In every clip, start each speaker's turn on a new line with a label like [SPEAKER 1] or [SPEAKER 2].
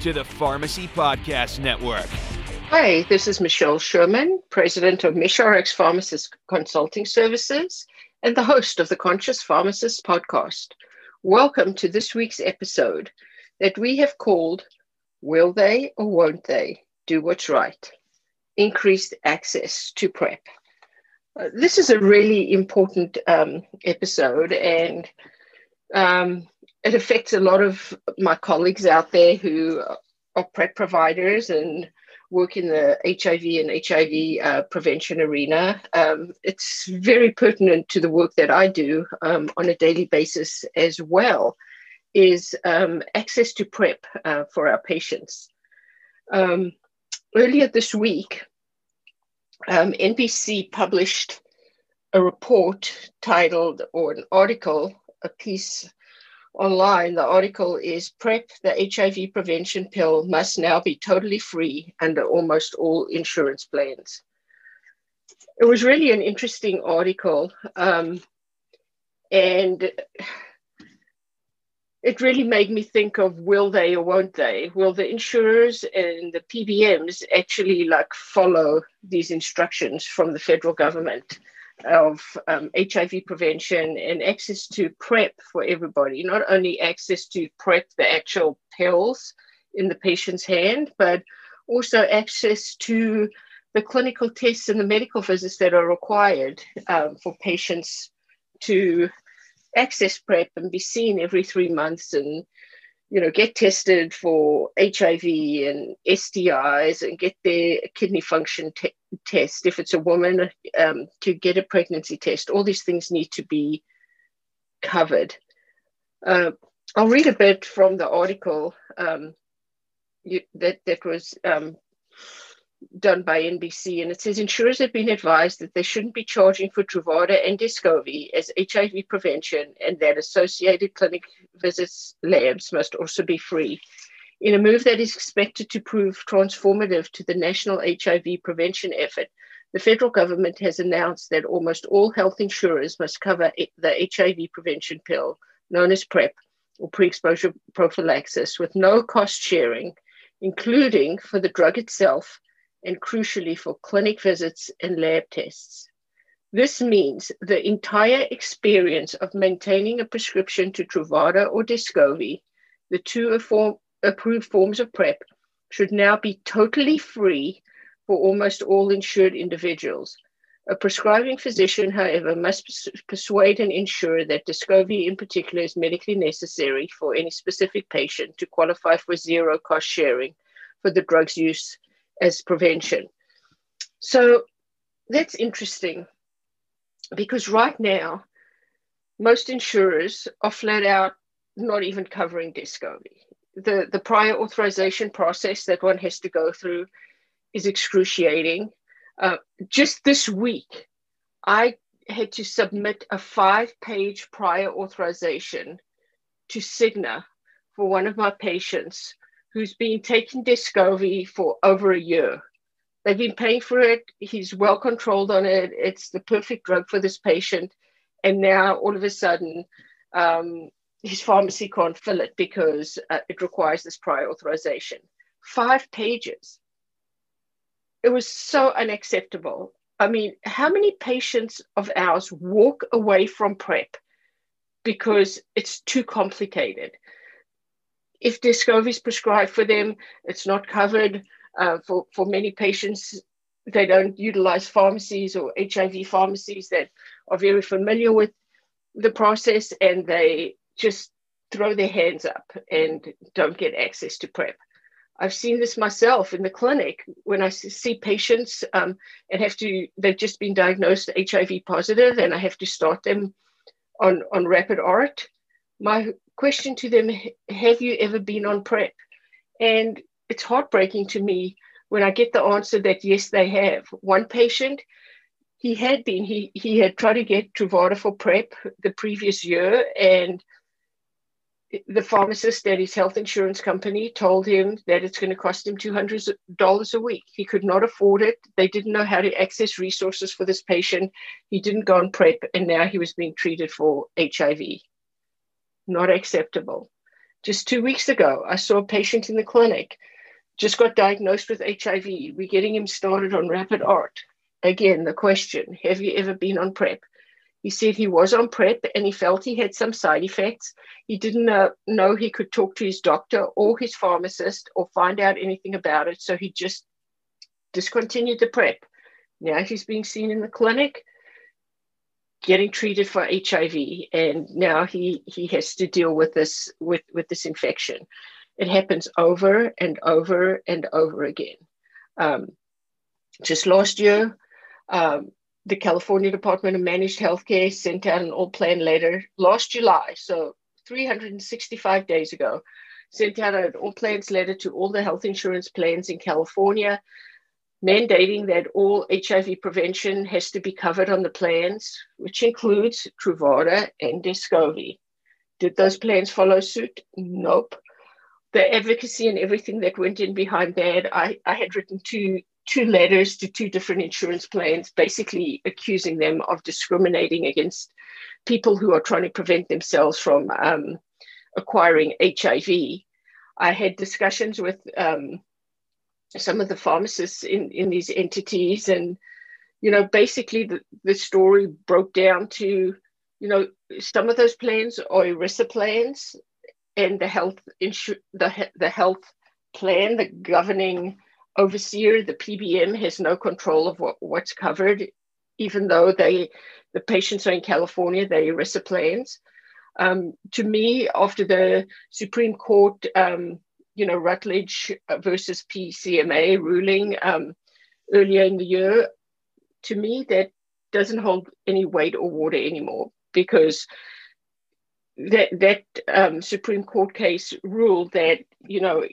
[SPEAKER 1] to the Pharmacy Podcast Network.
[SPEAKER 2] Hi, this is Michelle Sherman, president of MishRx Pharmacist Consulting Services and the host of the Conscious Pharmacist podcast. Welcome to this week's episode that we have called Will They or Won't They Do What's Right? Increased Access to PrEP. Uh, this is a really important um, episode, and um, it affects a lot of my colleagues out there who are PrEP providers and work in the HIV and HIV uh, prevention arena. Um, it's very pertinent to the work that I do um, on a daily basis as well, is um, access to PrEP uh, for our patients. Um, earlier this week, um, NBC published a report titled, or an article a piece online. The article is PrEP, the HIV prevention pill, must now be totally free under almost all insurance plans. It was really an interesting article. Um, and it really made me think of will they or won't they? Will the insurers and the PBMs actually like follow these instructions from the federal government? Of um, HIV prevention and access to PrEP for everybody, not only access to PrEP, the actual pills in the patient's hand, but also access to the clinical tests and the medical visits that are required um, for patients to access PrEP and be seen every three months and you know, get tested for HIV and STIs and get their kidney function test. If it's a woman, um, to get a pregnancy test. All these things need to be covered. Uh, I'll read a bit from the article um, you, that that was um, done by NBC, and it says insurers have been advised that they shouldn't be charging for Truvada and Descovy as HIV prevention, and that associated clinic visits labs must also be free. In a move that is expected to prove transformative to the national HIV prevention effort, the federal government has announced that almost all health insurers must cover the HIV prevention pill, known as PrEP, or pre exposure prophylaxis, with no cost sharing, including for the drug itself and crucially for clinic visits and lab tests. This means the entire experience of maintaining a prescription to Truvada or Descovy, the two approved forms of PrEP, should now be totally free for almost all insured individuals. A prescribing physician, however, must persuade and ensure that Descovy in particular is medically necessary for any specific patient to qualify for zero cost sharing for the drug's use as prevention. So that's interesting because right now, most insurers are flat out not even covering Descovy. The, the prior authorization process that one has to go through is excruciating. Uh, just this week, I had to submit a five page prior authorization to Cigna for one of my patients who's been taking Descovy for over a year. They've been paying for it. He's well controlled on it. It's the perfect drug for this patient. And now all of a sudden, um, his pharmacy can't fill it because uh, it requires this prior authorization. Five pages. It was so unacceptable. I mean, how many patients of ours walk away from PrEP because it's too complicated? If Descovy is prescribed for them, it's not covered. Uh, for, for many patients, they don't utilize pharmacies or HIV pharmacies that are very familiar with the process and they just throw their hands up and don't get access to PrEP. I've seen this myself in the clinic when I see patients um, and have to, they've just been diagnosed HIV positive and I have to start them on, on rapid ART my question to them have you ever been on PrEP? And it's heartbreaking to me when I get the answer that yes, they have. One patient, he had been, he, he had tried to get Truvada for PrEP the previous year, and the pharmacist at his health insurance company told him that it's going to cost him $200 a week. He could not afford it. They didn't know how to access resources for this patient. He didn't go on PrEP, and now he was being treated for HIV. Not acceptable. Just two weeks ago, I saw a patient in the clinic, just got diagnosed with HIV. We're getting him started on Rapid ART. Again, the question Have you ever been on PrEP? He said he was on PrEP and he felt he had some side effects. He didn't know, know he could talk to his doctor or his pharmacist or find out anything about it. So he just discontinued the PrEP. Now he's being seen in the clinic, getting treated for HIV, and now he, he has to deal with this with, with this infection. It happens over and over and over again. Um, just last year, um, the California Department of Managed Healthcare sent out an all plan letter last July, so 365 days ago, sent out an all plans letter to all the health insurance plans in California, mandating that all HIV prevention has to be covered on the plans, which includes Truvada and Descovy. Did those plans follow suit? Nope. The advocacy and everything that went in behind that, I, I had written two two letters to two different insurance plans, basically accusing them of discriminating against people who are trying to prevent themselves from um, acquiring HIV. I had discussions with um, some of the pharmacists in, in these entities, and you know, basically the, the story broke down to, you know, some of those plans are ERISA plans, and the health insu- the the health plan, the governing overseer, the PBM has no control of what, what's covered, even though they the patients are in California, they ERISA plans. Um, to me, after the Supreme Court, um, you know, Rutledge versus PCMA ruling um, earlier in the year, to me that doesn't hold any weight or water anymore because that that um, Supreme Court case ruled that you know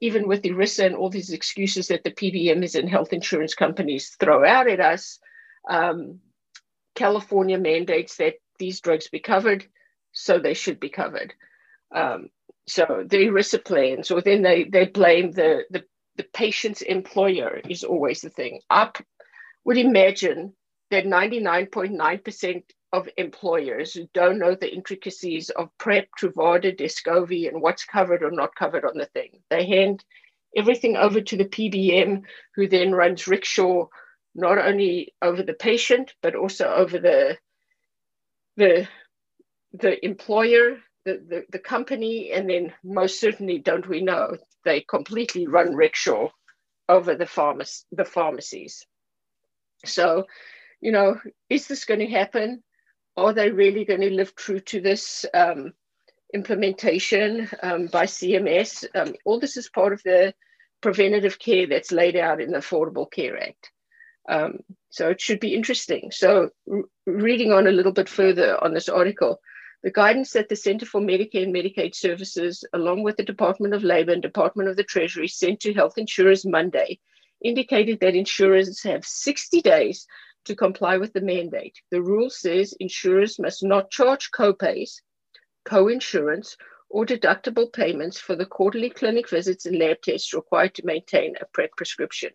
[SPEAKER 2] even with ERISA and all these excuses that the PBMs and health insurance companies throw out at us, um, California mandates that these drugs be covered, so they should be covered. Um, so the ERISA plans, or then they, they blame the, the, the patient's employer is always the thing. I would imagine that 99.9% of employers who don't know the intricacies of PrEP, Truvada, Descovy, and what's covered or not covered on the thing. They hand everything over to the PBM, who then runs rickshaw not only over the patient but also over the the the employer, the, the, the company, and then most certainly, don't we know, they completely run rickshaw over the pharmac- the pharmacies. So, you know, is this going to happen? are they really going to live true to this um, implementation um, by CMS? Um, all this is part of the preventative care that's laid out in the Affordable Care Act. Um, so it should be interesting. So, reading on a little bit further on this article, the guidance that the Center for Medicare and Medicaid Services, along with the Department of Labor and Department of the Treasury, sent to health insurers Monday indicated that insurers have 60 days to comply with the mandate. The rule says insurers must not charge copays, co-insurance, or deductible payments for the quarterly clinic visits and lab tests required to maintain a PrEP prescription.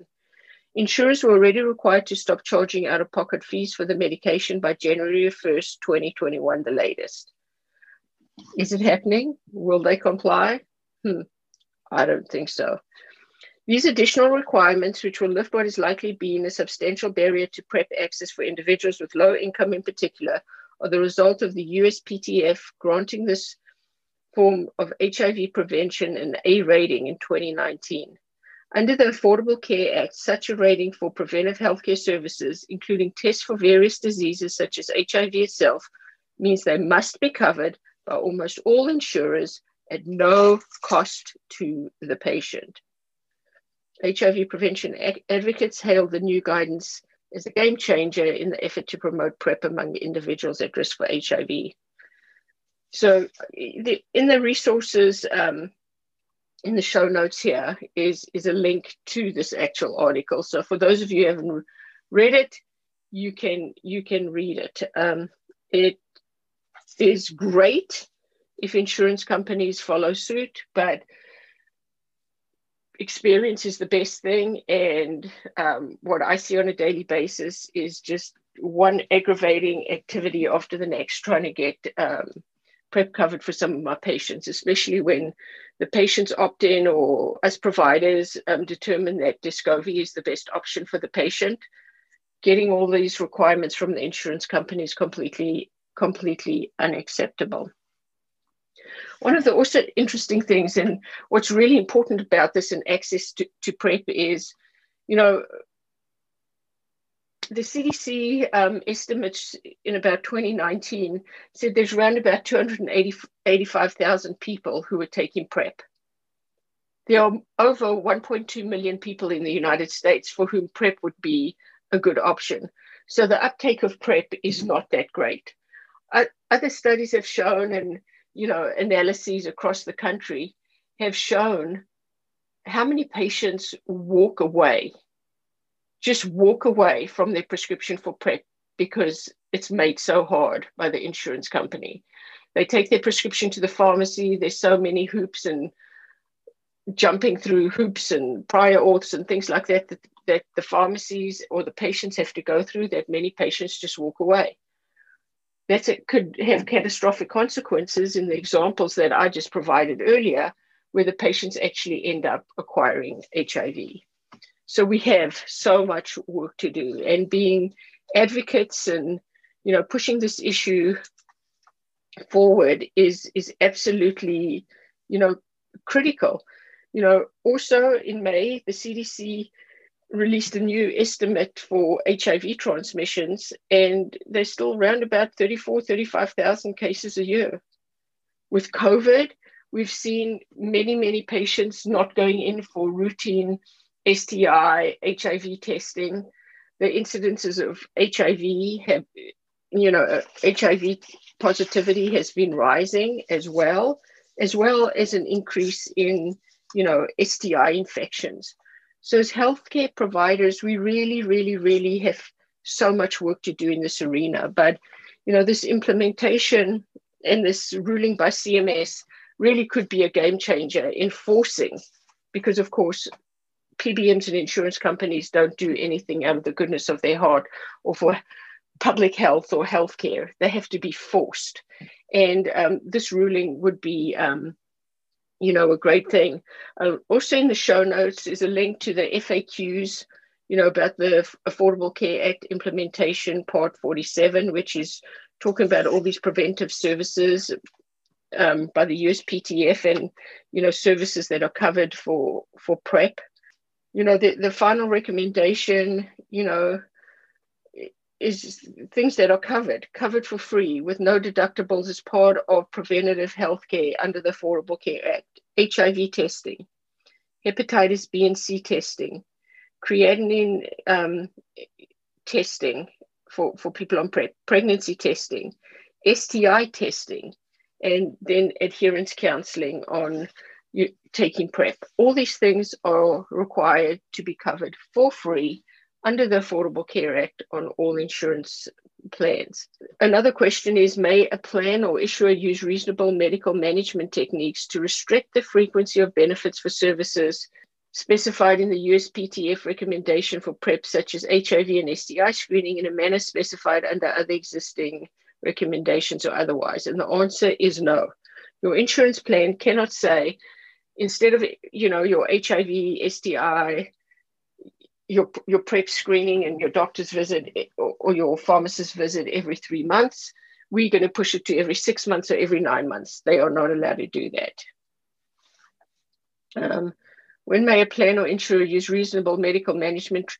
[SPEAKER 2] Insurers were already required to stop charging out of pocket fees for the medication by January 1st, 2021, the latest. Is it happening? Will they comply? Hmm, I don't think so. These additional requirements, which will lift what is likely being a substantial barrier to PrEP access for individuals with low income in particular, are the result of the USPTF granting this form of HIV prevention an A rating in 2019. Under the Affordable Care Act, such a rating for preventive healthcare services, including tests for various diseases such as HIV itself, means they must be covered by almost all insurers at no cost to the patient. HIV prevention advocates hail the new guidance as a game changer in the effort to promote PrEP among individuals at risk for HIV. so the, in the resources um, in the show notes here is is a link to this actual article. So for those of you who haven't read it, you can you can read it. Um, it is great if insurance companies follow suit, but experience is the best thing. And um, what I see on a daily basis is just one aggravating activity after the next, trying to get um, PrEP covered for some of my patients, especially when the patients opt in or as providers um, determine that Descovy is the best option for the patient. Getting all these requirements from the insurance company is completely, completely unacceptable. One of the also interesting things and what's really important about this and access to, to PrEP is, you know, the CDC um, estimates in about 2019 said there's around about 285,000 people who are taking PrEP. There are over 1.2 million people in the United States for whom PrEP would be a good option. So the uptake of PrEP is not that great. Other studies have shown, and you know, analyses across the country have shown how many patients walk away just walk away from their prescription for PrEP because it's made so hard by the insurance company. They take their prescription to the pharmacy, there's so many hoops and jumping through hoops and prior auths and things like that, that that the pharmacies or the patients have to go through that many patients just walk away. That it could have catastrophic consequences in the examples that I just provided earlier, where the patients actually end up acquiring HIV. So we have so much work to do, and being advocates and you know pushing this issue forward is is absolutely you know critical. You know, also in May, the CDC released a new estimate for HIV transmissions, and there's still around about 34, 35,000 cases a year. With COVID, we've seen many, many patients not going in for routine STI, HIV testing, the incidences of HIV have, you know, HIV positivity has been rising as well, as well as an increase in, you know, STI infections. So as healthcare providers, we really, really, really have so much work to do in this arena. But, you know, this implementation and this ruling by CMS really could be a game changer in forcing, because of course, PBMs and insurance companies don't do anything out of the goodness of their heart or for public health or healthcare. They have to be forced. And um, this ruling would be, um, you know, a great thing. Uh, also in the show notes is a link to the FAQs, you know, about the Affordable Care Act implementation, part 47, which is talking about all these preventive services um, by the USPTF and, you know, services that are covered for, for PrEP you know the, the final recommendation you know is things that are covered covered for free with no deductibles as part of preventative health care under the affordable care act hiv testing hepatitis b and c testing creatinine um, testing for, for people on PrEP, pregnancy testing, STI testing, and then adherence counseling on you, taking PrEP. All these things are required to be covered for free under the Affordable Care Act on all insurance plans. Another question is May a plan or issuer use reasonable medical management techniques to restrict the frequency of benefits for services specified in the USPTF recommendation for PrEP, such as HIV and STI screening, in a manner specified under other existing recommendations or otherwise? And the answer is no. Your insurance plan cannot say instead of you know your HIV, STI, your your PrEP screening and your doctor's visit or, or your pharmacist visit every three months, we're going to push it to every six months or every nine months. They are not allowed to do that. Um, when may a plan or insurer use reasonable medical management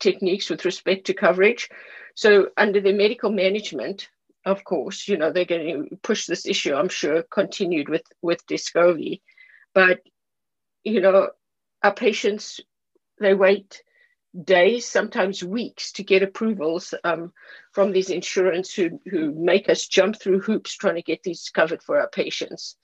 [SPEAKER 2] techniques with respect to coverage? So under the medical management, of course, you know, they're going to push this issue, I'm sure, continued with, with Descovy. But, you know, our patients, they wait days, sometimes weeks, to get approvals um, from these insurance who, who make us jump through hoops trying to get these covered for our patients.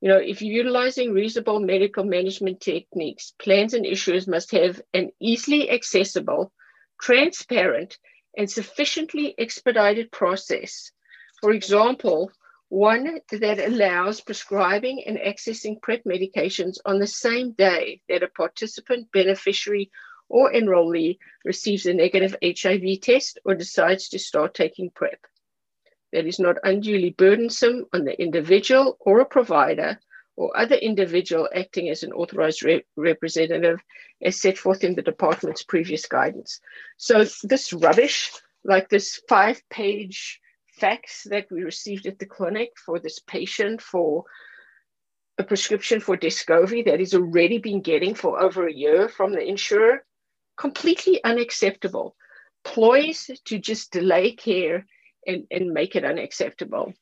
[SPEAKER 2] You know, if you're utilizing reasonable medical management techniques, plans and issuers must have an easily accessible, transparent, and sufficiently expedited process. For example, one that allows prescribing and accessing PrEP medications on the same day that a participant, beneficiary, or enrollee receives a negative HIV test or decides to start taking PrEP. That is not unduly burdensome on the individual or a provider or other individual acting as an authorized re- representative as set forth in the department's previous guidance. So, this rubbish, like this five page fax that we received at the clinic for this patient for a prescription for Descovy that he's already been getting for over a year from the insurer, completely unacceptable. Ploys to just delay care and, and make it unacceptable.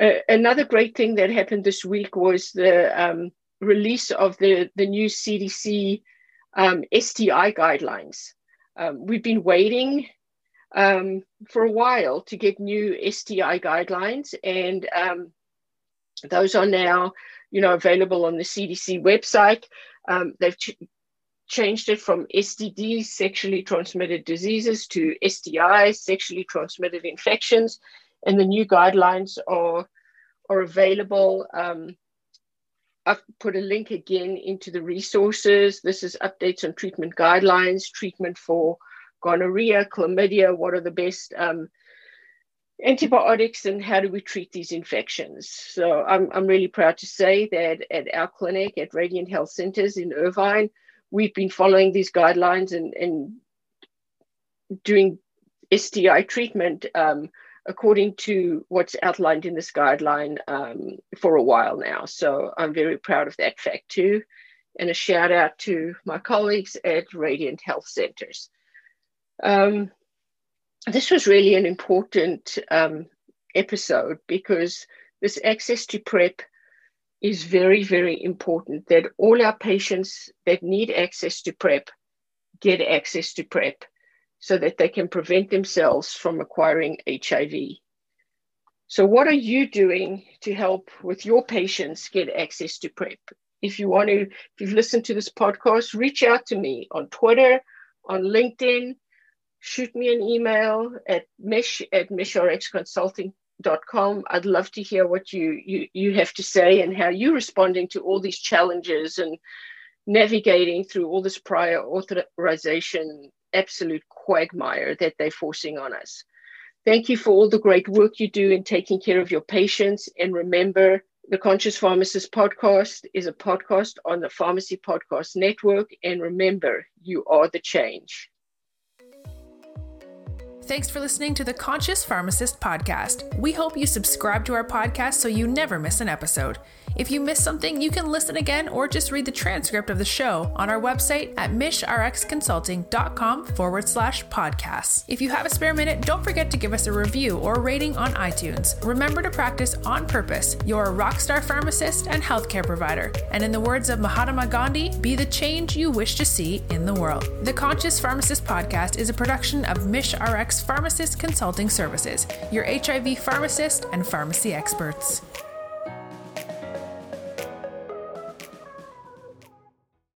[SPEAKER 2] Uh, another great thing that happened this week was the um, release of the, the new CDC um, STI guidelines. Um, we've been waiting um, for a while to get new STI guidelines, and um, those are now, you know, available on the CDC website. Um, they've ch- changed it from STDs, sexually transmitted diseases, to STIs, sexually transmitted infections, and the new guidelines are are available. Um, I've put a link again into the resources. This is updates on treatment guidelines, treatment for gonorrhea, chlamydia, what are the best um, antibiotics and how do we treat these infections. So I'm, I'm really proud to say that at our clinic at Radiant Health Centers in Irvine, we've been following these guidelines and, and doing STI treatment um, according to what's outlined in this guideline um, for a while now. So I'm very proud of that fact too. And a shout out to my colleagues at Radiant Health Centers. Um, this was really an important um, episode because this access to PrEP is very, very important that all our patients that need access to PrEP get access to PrEP so that they can prevent themselves from acquiring HIV. So, what are you doing to help with your patients get access to PrEP? If you want to, if you've listened to this podcast, reach out to me on Twitter, on LinkedIn, shoot me an email at mish at mishrxconsulting.com. I'd love to hear what you, you, you have to say and how you're responding to all these challenges and navigating through all this prior authorization absolute quagmire that they're forcing on us. Thank you for all the great work you do in taking care of your patients. And remember, the Conscious Pharmacist podcast is a podcast on the Pharmacy Podcast Network. And remember, you are the change.
[SPEAKER 3] Thanks for listening to the Conscious Pharmacist podcast. We hope you subscribe to our podcast so you never miss an episode. If you miss something, you can listen again or just read the transcript of the show on our website at mishrxconsulting.com forward slash podcasts. If you have a spare minute, don't forget to give us a review or rating on iTunes. Remember to practice on purpose. You're a rockstar pharmacist and healthcare provider. And in the words of Mahatma Gandhi, be the change you wish to see in the world. The Conscious Pharmacist podcast is a production of MishRx Pharmacist Consulting Services, your HIV pharmacist and pharmacy experts.